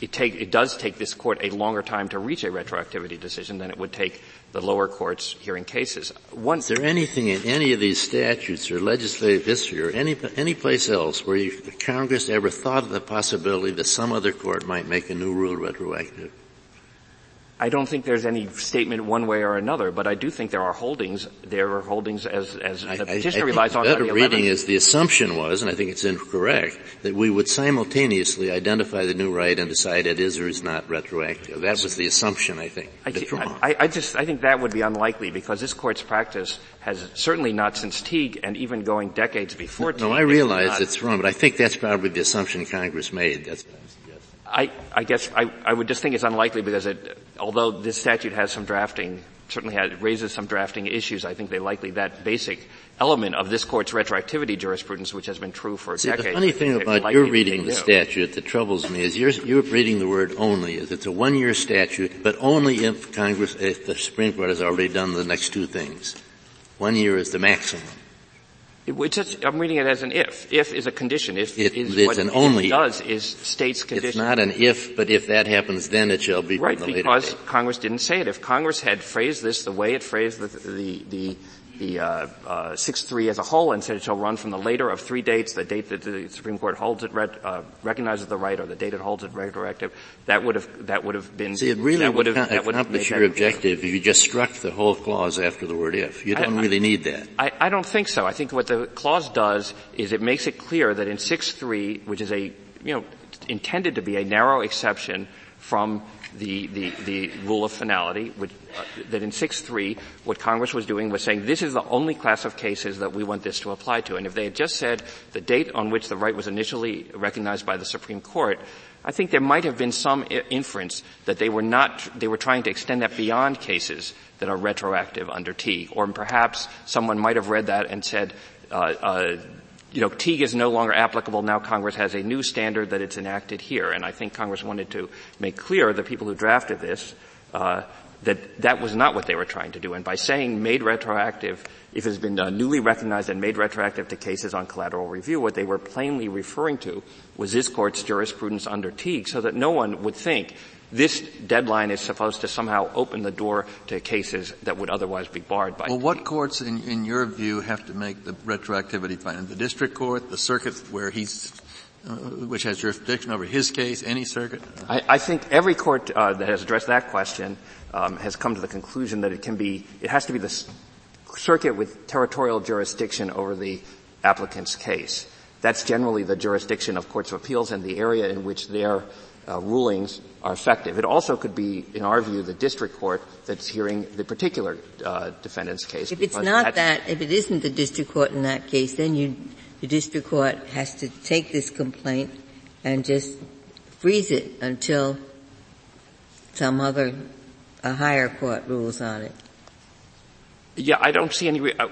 it take, it does take this court a longer time to reach a retroactivity decision than it would take the lower courts hearing cases. One, Is there anything in any of these statutes or legislative history or any, any place else where you, Congress ever thought of the possibility that some other court might make a new rule retroactive? I don't think there's any statement one way or another, but I do think there are holdings. There are holdings as, as the petitioner I, I relies on. The better reading 11th. is the assumption was, and I think it's incorrect, that we would simultaneously identify the new right and decide it is or is not retroactive. That was the assumption, I think. I, I, I just, I think that would be unlikely because this court's practice has certainly not since Teague and even going decades before no, Teague. No, I realize it's wrong, but I think that's probably the assumption Congress made. That's I, I guess I, I would just think it's unlikely because it, although this statute has some drafting, certainly has, raises some drafting issues, I think they likely that basic element of this court's retroactivity jurisprudence, which has been true for See, decades. The funny thing about your reading the statute that troubles me is you're, you're reading the word only. Is it's a one-year statute, but only if Congress, if the Supreme Court has already done the next two things. One year is the maximum. It, just, I'm reading it as an if. If is a condition. If it, is it's what an only. does is states condition. It's not an if, but if that happens, then it shall be right because. Congress didn't say it. If Congress had phrased this the way it phrased the the, the the uh, uh, 6-3 as a whole and said it shall run from the later of three dates, the date that the Supreme Court holds it, uh, recognizes the right, or the date it holds it retroactive. That would have that would have been. See, it really that would have accomplish your objective if you just struck the whole clause after the word if. You don't I, really need that. I, I don't think so. I think what the clause does is it makes it clear that in 6-3, which is a you know intended to be a narrow exception from the, the, the rule of finality, which, uh, that in 6.3, what Congress was doing was saying this is the only class of cases that we want this to apply to. And if they had just said the date on which the right was initially recognized by the Supreme Court, I think there might have been some I- inference that they were not, they were trying to extend that beyond cases that are retroactive under Teague. Or perhaps someone might have read that and said, uh, uh, you know, Teague is no longer applicable. Now Congress has a new standard that it's enacted here. And I think Congress wanted to make clear the people who drafted this, uh, that that was not what they were trying to do. And by saying made retroactive, if it has been uh, newly recognized and made retroactive to cases on collateral review, what they were plainly referring to was this court's jurisprudence under Teague so that no one would think this deadline is supposed to somehow open the door to cases that would otherwise be barred by. Well, what courts, in, in your view, have to make the retroactivity finding? The district court, the circuit where he's, uh, which has jurisdiction over his case, any circuit? I, I think every court uh, that has addressed that question um, has come to the conclusion that it can be, it has to be the circuit with territorial jurisdiction over the applicant's case. That's generally the jurisdiction of courts of appeals and the area in which their uh, rulings are effective. It also could be, in our view, the district court that's hearing the particular uh, defendant's case. If it's not that, if it isn't the district court in that case, then you, the district court has to take this complaint and just freeze it until some other, a higher court rules on it. Yeah, I don't see any. I,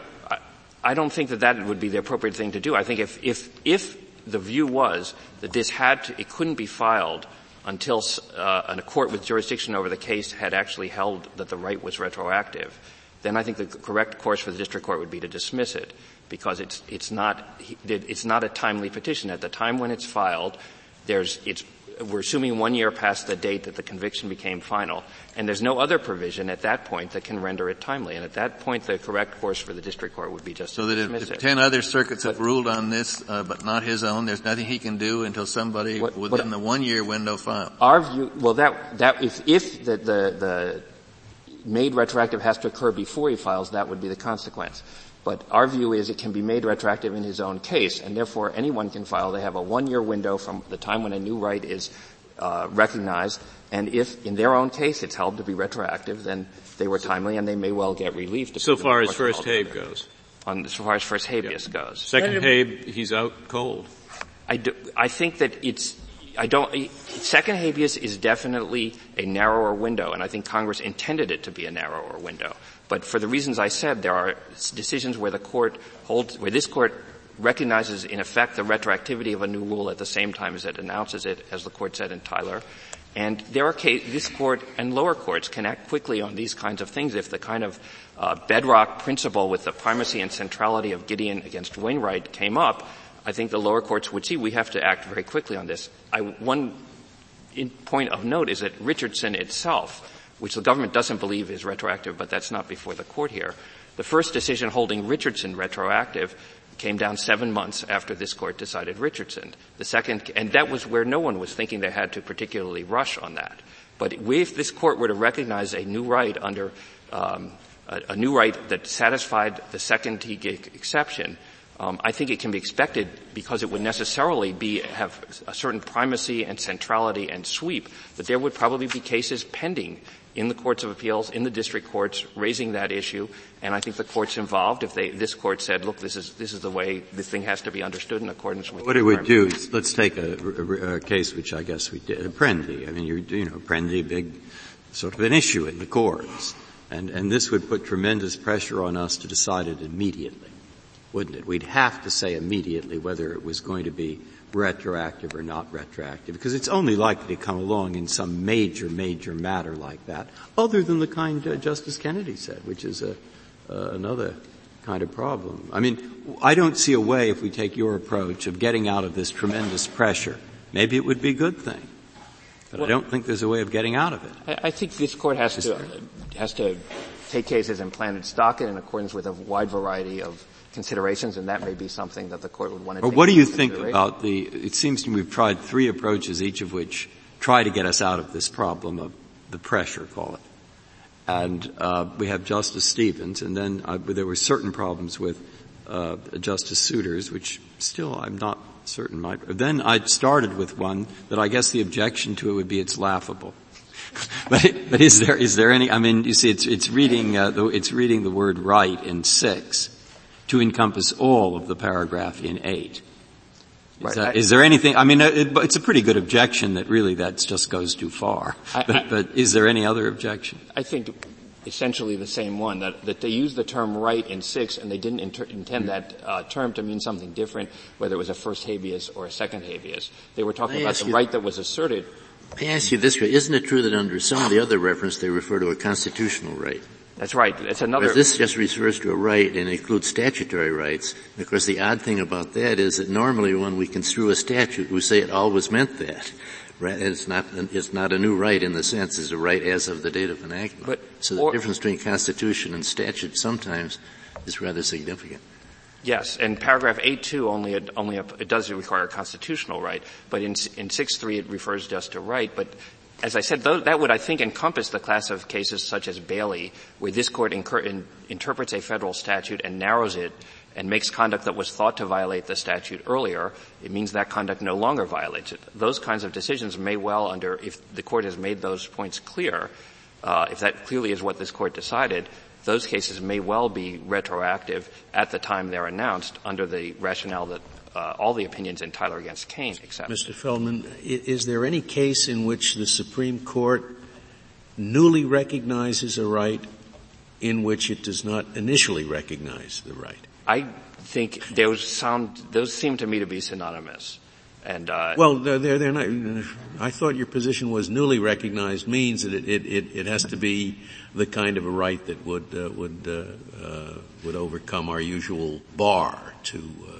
I don't think that that would be the appropriate thing to do. I think if if if the view was that this had to, it couldn't be filed until uh, a court with jurisdiction over the case had actually held that the right was retroactive, then I think the correct course for the district court would be to dismiss it because it's it's not it's not a timely petition. At the time when it's filed, there's it's we're assuming one year past the date that the conviction became final, and there's no other provision at that point that can render it timely. And at that point, the correct course for the district court would be just so that if, if, ten other circuits have ruled on this, uh, but not his own, there's nothing he can do until somebody what, within what, the one year window files. Our view, well, that that if if the, the the made retroactive has to occur before he files, that would be the consequence. But our view is it can be made retroactive in his own case, and therefore anyone can file. They have a one-year window from the time when a new right is uh, recognized, and if in their own case it's held to be retroactive, then they were timely and they may well get relief. So far as first Habe goes. On, so far as first habeas yeah. goes. Second Habe, he's out cold. I, do, I think that it's, I don't, second habeas is definitely a narrower window, and I think Congress intended it to be a narrower window. But for the reasons I said, there are decisions where the court holds, where this court recognizes in effect the retroactivity of a new rule at the same time as it announces it, as the court said in Tyler. And there are cases, this court and lower courts can act quickly on these kinds of things if the kind of uh, bedrock principle with the primacy and centrality of Gideon against Wainwright came up. I think the lower courts would see we have to act very quickly on this. I, one point of note is that Richardson itself, which the government doesn't believe is retroactive, but that's not before the court here, the first decision holding Richardson retroactive came down seven months after this court decided Richardson. The second, and that was where no one was thinking they had to particularly rush on that. But if this court were to recognize a new right under um, a, a, new right that satisfied the second Teague exception, um, I think it can be expected because it would necessarily be have a certain primacy and centrality and sweep that there would probably be cases pending in the courts of appeals, in the district courts, raising that issue. And I think the courts involved, if they, this court said, look, this is, this is the way this thing has to be understood in accordance with What it would do is, let's take a, a, a, case which I guess we did, Apprendi. I mean, you you know, Apprendi, big, sort of an issue in the courts. And, and this would put tremendous pressure on us to decide it immediately, wouldn't it? We'd have to say immediately whether it was going to be retroactive or not retroactive, because it's only likely to come along in some major, major matter like that, other than the kind uh, Justice Kennedy said, which is a, uh, another kind of problem. I mean, I don't see a way, if we take your approach, of getting out of this tremendous pressure. Maybe it would be a good thing. But well, I don't think there's a way of getting out of it. I, I think this court has to, has to take cases and plan its docket in accordance with a wide variety of considerations, and that may be something that the court would want to. Or what do you think about the? It seems to me we've tried three approaches, each of which try to get us out of this problem of the pressure, call it. And uh, we have Justice Stevens, and then uh, there were certain problems with uh, Justice Souters, which still I'm not certain might. Then I started with one that I guess the objection to it would be it's laughable. but, but is there is there any? I mean, you see, it's it's reading uh, the, it's reading the word right in six, to encompass all of the paragraph in eight. Is, right. that, I, is there anything, I mean, it, it's a pretty good objection that really that just goes too far. I, but, I, but, is there any other objection? I think essentially the same one, that, that they used the term right in six and they didn't inter- intend that uh, term to mean something different, whether it was a first habeas or a second habeas. They were talking about the right that was asserted. I ask you this, way isn't it true that under some of the other reference they refer to a constitutional right? That's right. It's another. this just refers to a right and includes statutory rights. Of course, the odd thing about that is that normally when we construe a statute, we say it always meant that. Right? It's not. It's not a new right in the sense it's a right as of the date of enactment. But, so the or, difference between constitution and statute sometimes is rather significant. Yes, and paragraph 8.2 only, only, it does require a constitutional right, but in, in 6.3 it refers just to right, but as I said, that would, I think, encompass the class of cases such as Bailey, where this court incur, in, interprets a federal statute and narrows it and makes conduct that was thought to violate the statute earlier. It means that conduct no longer violates it. Those kinds of decisions may well, under if the court has made those points clear, uh, if that clearly is what this court decided, those cases may well be retroactive at the time they're announced under the rationale that uh, all the opinions in Tyler against Cain except. Mr. Feldman, is there any case in which the Supreme Court newly recognizes a right in which it does not initially recognize the right? I think those sound, those seem to me to be synonymous. And, uh, well, they're, they're, they're, not, I thought your position was newly recognized means that it, it, it, has to be the kind of a right that would, uh, would, uh, uh would overcome our usual bar to, uh,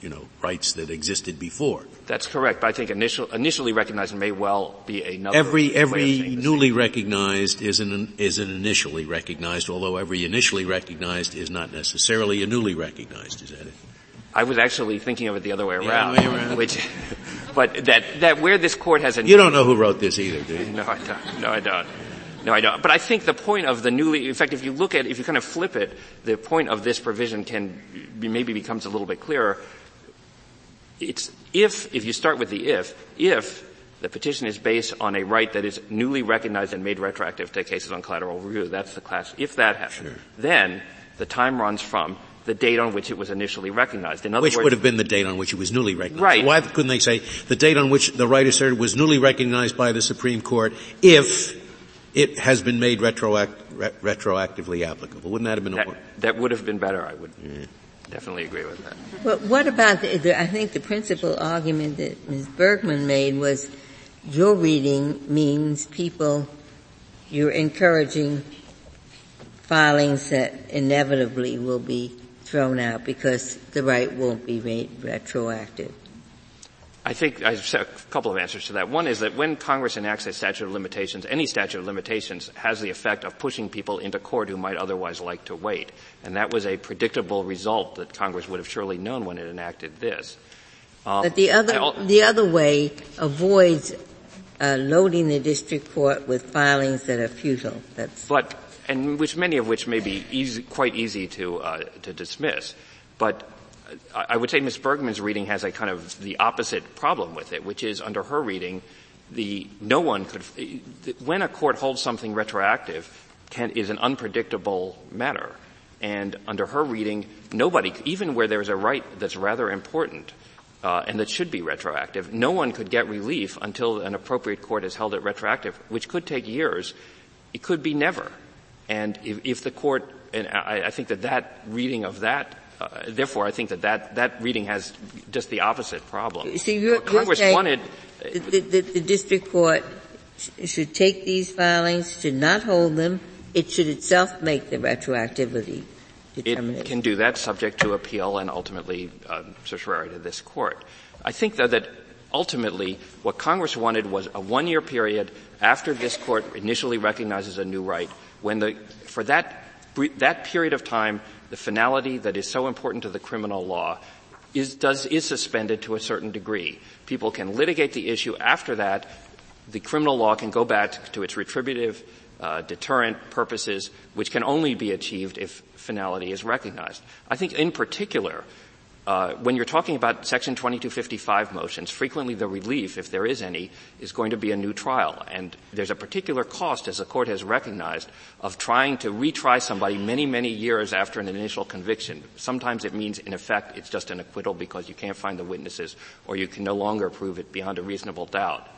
you know, rights that existed before. That's correct. But I think initial, initially recognized may well be another. Every every newly recognized is an is an initially recognized, although every initially recognized is not necessarily a newly recognized. Is that it? I was actually thinking of it the other way around, way around. which, but that that where this court has. A. You don't know who wrote this either, do you? No, I don't. No, I don't. No, I don't. But I think the point of the newly, in fact, if you look at, if you kind of flip it, the point of this provision can be, maybe becomes a little bit clearer it's if, if you start with the if, if the petition is based on a right that is newly recognized and made retroactive to cases on collateral review, that's the class. If that happens, sure. then the time runs from the date on which it was initially recognized. In other which words, would have been the date on which it was newly recognized. Right. So why couldn't they say the date on which the right asserted was newly recognized by the Supreme Court if it has been made retroact, re- retroactively applicable? Wouldn't that have been that, that would have been better, I would. Yeah definitely agree with that. But what about the, the, I think the principal argument that Ms. Bergman made was your reading means people, you're encouraging filings that inevitably will be thrown out because the right won't be made retroactive. I think I have a couple of answers to that. One is that when Congress enacts a statute of limitations, any statute of limitations has the effect of pushing people into court who might otherwise like to wait. And that was a predictable result that Congress would have surely known when it enacted this. Um, but the other, the other way avoids uh, loading the district court with filings that are futile. That's but and which many of which may be easy, quite easy to uh, to dismiss. But I would say Ms. Bergman's reading has a kind of the opposite problem with it, which is under her reading, the no one could when a court holds something retroactive can, is an unpredictable matter. And under her reading, nobody, even where there's a right that's rather important, uh, and that should be retroactive, no one could get relief until an appropriate court has held it retroactive, which could take years. It could be never. And if, if the court, and I, I, think that that reading of that uh, therefore, I think that, that that reading has just the opposite problem. See, you're, Congress you're wanted the, the, the, district court should take these filings, should not hold them. It should itself make the retroactivity determination. It can do that, subject to appeal and ultimately uh, certiorari to this court. I think though that ultimately what Congress wanted was a one-year period after this court initially recognizes a new right, when the for that that period of time the finality that is so important to the criminal law is, does, is suspended to a certain degree. People can litigate the issue after that. The criminal law can go back to its retributive, uh, deterrent purposes, which can only be achieved if finality is recognized. I think in particular, uh, when you're talking about Section 2255 motions, frequently the relief, if there is any, is going to be a new trial. And there's a particular cost, as the court has recognized, of trying to retry somebody many, many years after an initial conviction. Sometimes it means, in effect, it's just an acquittal because you can't find the witnesses or you can no longer prove it beyond a reasonable doubt.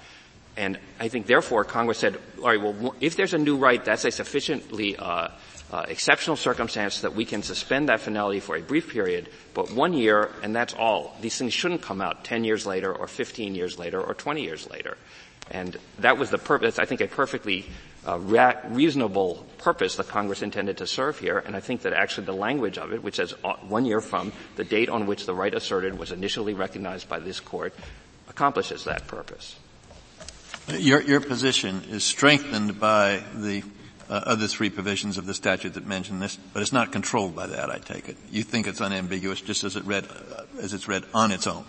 And I think, therefore, Congress said, all right, well, if there's a new right, that's a sufficiently uh, uh, exceptional circumstance that we can suspend that finality for a brief period, but one year and that's all. These things shouldn't come out 10 years later or 15 years later or 20 years later. And that was the purpose, I think a perfectly uh, ra- reasonable purpose that Congress intended to serve here, and I think that actually the language of it, which says uh, one year from the date on which the right asserted was initially recognized by this court, accomplishes that purpose. Your, your position is strengthened by the uh, other three provisions of the statute that mention this, but it's not controlled by that, I take it. You think it's unambiguous just as it read, uh, as it's read on its own.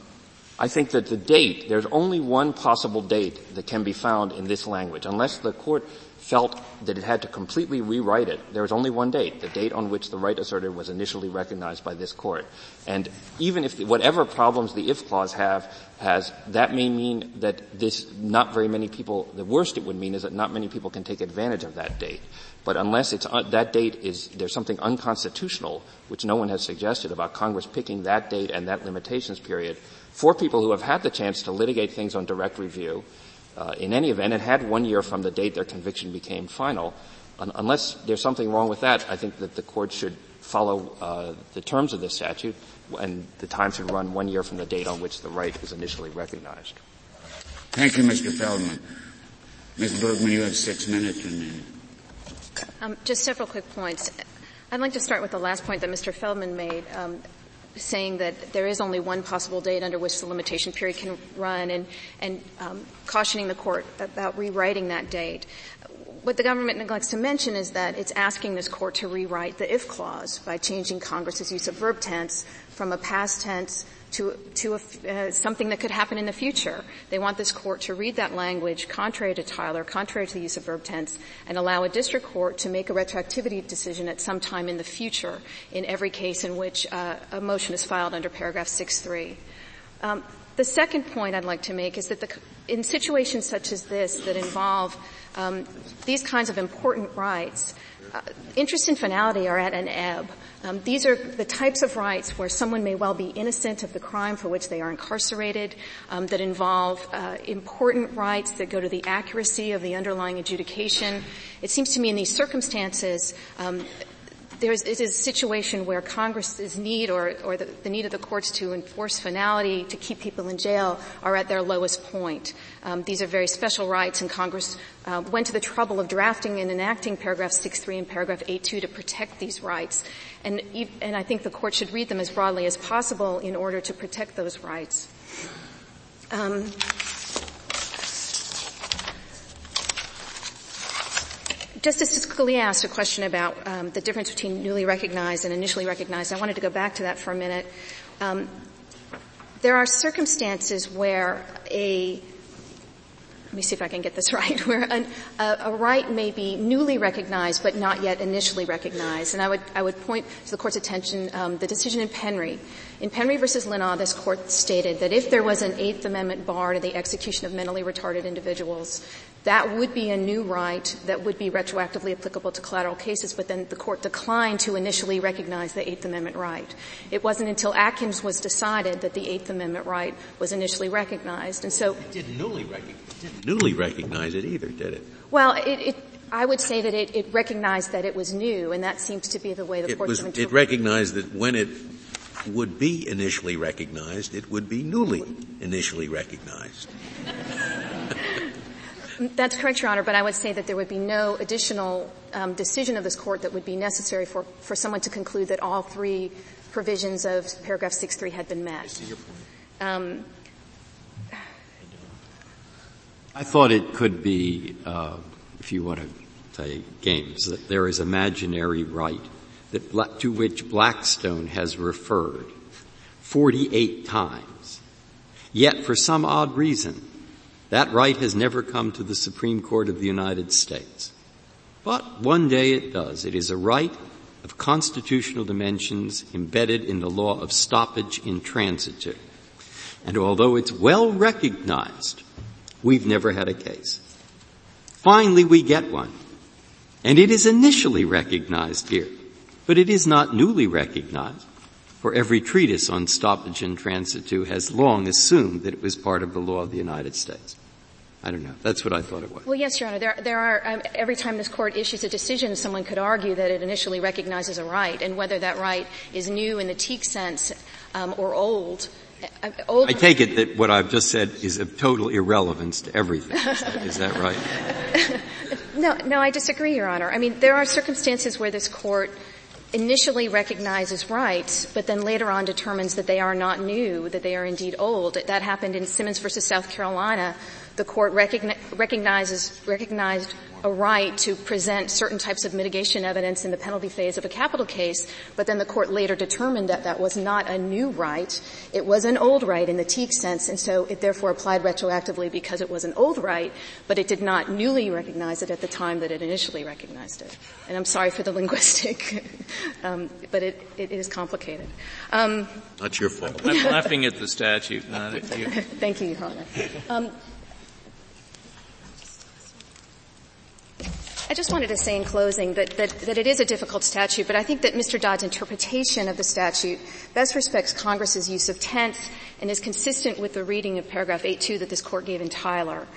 I think that the date, there's only one possible date that can be found in this language. Unless the court felt that it had to completely rewrite it, there was only one date, the date on which the right asserted was initially recognized by this court. And even if, the, whatever problems the if clause have, has, that may mean that this, not very many people, the worst it would mean is that not many people can take advantage of that date. But unless it's, uh, that date is, there's something unconstitutional, which no one has suggested about Congress picking that date and that limitations period, for people who have had the chance to litigate things on direct review, uh, in any event, it had one year from the date their conviction became final. Un- unless there's something wrong with that, I think that the court should follow uh, the terms of this statute, and the time should run one year from the date on which the right was initially recognized. Thank you, Mr. Feldman. Ms. Bergman, you have six minutes remaining. Um, just several quick points. I'd like to start with the last point that Mr. Feldman made. Um, saying that there is only one possible date under which the limitation period can run and, and um, cautioning the court about rewriting that date. What the government neglects to mention is that it's asking this court to rewrite the if clause by changing Congress's use of verb tense from a past tense to, to a, uh, something that could happen in the future. They want this court to read that language contrary to Tyler, contrary to the use of verb tense, and allow a district court to make a retroactivity decision at some time in the future in every case in which uh, a motion is filed under paragraph 6.3. Um, the second point I'd like to make is that the, in situations such as this that involve um, these kinds of important rights, uh, interest and finality are at an ebb. Um, these are the types of rights where someone may well be innocent of the crime for which they are incarcerated, um, that involve uh, important rights that go to the accuracy of the underlying adjudication. It seems to me in these circumstances, um, there's, it is a situation where Congress's need or, or the, the, need of the courts to enforce finality, to keep people in jail, are at their lowest point. Um, these are very special rights, and Congress uh, went to the trouble of drafting and enacting paragraph 6.3 and paragraph 8.2 to protect these rights. And, and I think the court should read them as broadly as possible in order to protect those rights. Um, Justice Scalia asked a question about um, the difference between newly recognized and initially recognized. I wanted to go back to that for a minute. Um, there are circumstances where a let me see if I can get this right, where an, a, a, right may be newly recognized but not yet initially recognized. And I would, I would point to the court's attention um, the decision in Penry. In Penry versus Lynaugh, this court stated that if there was an Eighth Amendment bar to the execution of mentally retarded individuals, that would be a new right that would be retroactively applicable to collateral cases, but then the court declined to initially recognize the Eighth Amendment right. It wasn't until Atkins was decided that the Eighth Amendment right was initially recognized. And so it didn't newly, didn't newly recognize it either, did it? Well, it, it I would say that it, it, recognized that it was new, and that seems to be the way the it court was, It recognized that when it would be initially recognized, it would be newly initially recognized. That's correct, Your Honor, but I would say that there would be no additional um, decision of this court that would be necessary for, for someone to conclude that all three provisions of paragraph 6.3 had been met. I see your Um, I thought it could be, uh, if you want to say games, that there is imaginary right that, to which Blackstone has referred 48 times. Yet for some odd reason, that right has never come to the Supreme Court of the United States. But one day it does. It is a right of constitutional dimensions embedded in the law of stoppage in transitu. And although it's well recognized, we've never had a case. Finally we get one. And it is initially recognized here, but it is not newly recognized. For every treatise on stoppage in transitu has long assumed that it was part of the law of the United States. I don't know. That's what I thought it was. Well, yes, Your Honor. There, there are um, every time this court issues a decision, someone could argue that it initially recognizes a right, and whether that right is new in the Teague sense um, or old. Uh, old I take it that what I've just said is of total irrelevance to everything. Is that, is that right? no, no, I disagree, Your Honor. I mean, there are circumstances where this court initially recognizes rights, but then later on determines that they are not new, that they are indeed old. That happened in Simmons versus South Carolina, the court recogni- recognizes, recognized a right to present certain types of mitigation evidence in the penalty phase of a capital case, but then the court later determined that that was not a new right. It was an old right in the Teague sense, and so it therefore applied retroactively because it was an old right, but it did not newly recognize it at the time that it initially recognized it. And I'm sorry for the linguistic, um, but it, it is complicated. Um, not your fault. I'm laughing at the statute, not at you. Thank you, Your Honor. Um, I just wanted to say in closing that, that, that, it is a difficult statute, but I think that Mr. Dodd's interpretation of the statute best respects Congress's use of tense and is consistent with the reading of paragraph 8.2 that this court gave in Tyler.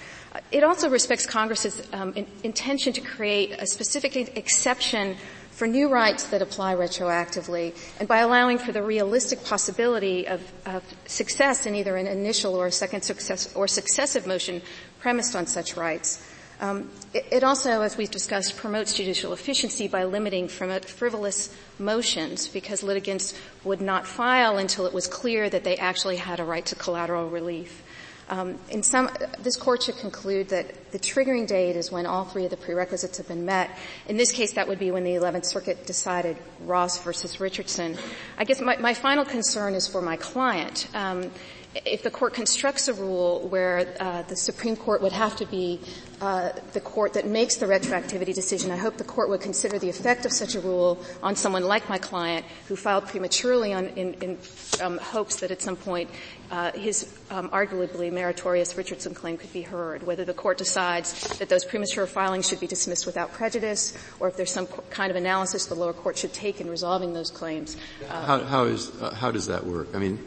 It also respects Congress's um, in, intention to create a specific exception for new rights that apply retroactively, and by allowing for the realistic possibility of, of success in either an initial or a second success or successive motion premised on such rights. Um, it, it, also, as we've discussed, promotes judicial efficiency by limiting frivolous motions because litigants would not file until it was clear that they actually had a right to collateral relief. Um, in some, this court should conclude that the triggering date is when all three of the prerequisites have been met. In this case, that would be when the 11th Circuit decided Ross versus Richardson. I guess my, my final concern is for my client. Um, if the court constructs a rule where uh, the Supreme Court would have to be uh, the court that makes the retroactivity decision, I hope the court would consider the effect of such a rule on someone like my client who filed prematurely on, in, in um, hopes that at some point uh, his um, arguably meritorious Richardson claim could be heard. Whether the court decides that those premature filings should be dismissed without prejudice, or if there's some kind of analysis the lower court should take in resolving those claims. Uh, how, how, is, uh, how does that work? I mean,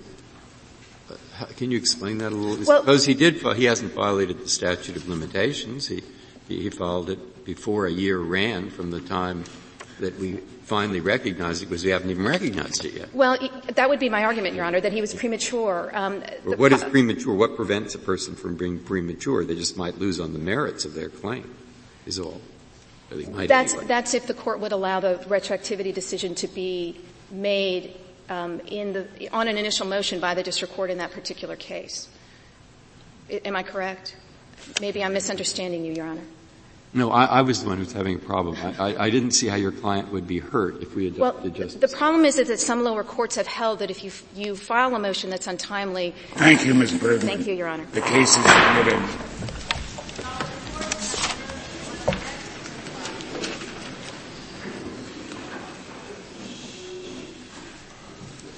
can you explain that a little? Well, Suppose he did, he hasn't violated the statute of limitations. He, he filed it before a year ran from the time that we finally recognized it because we haven't even recognized it yet. Well, that would be my argument, Your Honor, that he was premature. Um, well, what is premature? What prevents a person from being premature? They just might lose on the merits of their claim, is all. That's, that's if the court would allow the retroactivity decision to be made um, in the, on an initial motion by the district court in that particular case. I- am I correct? Maybe I'm misunderstanding you, Your Honor. No, I, I was the one who's having a problem. I, I, I, didn't see how your client would be hurt if we adopted well, justice. The problem is that some lower courts have held that if you, you file a motion that's untimely. Thank you, Ms. Bergman. Thank you, Your Honor. The case is submitted.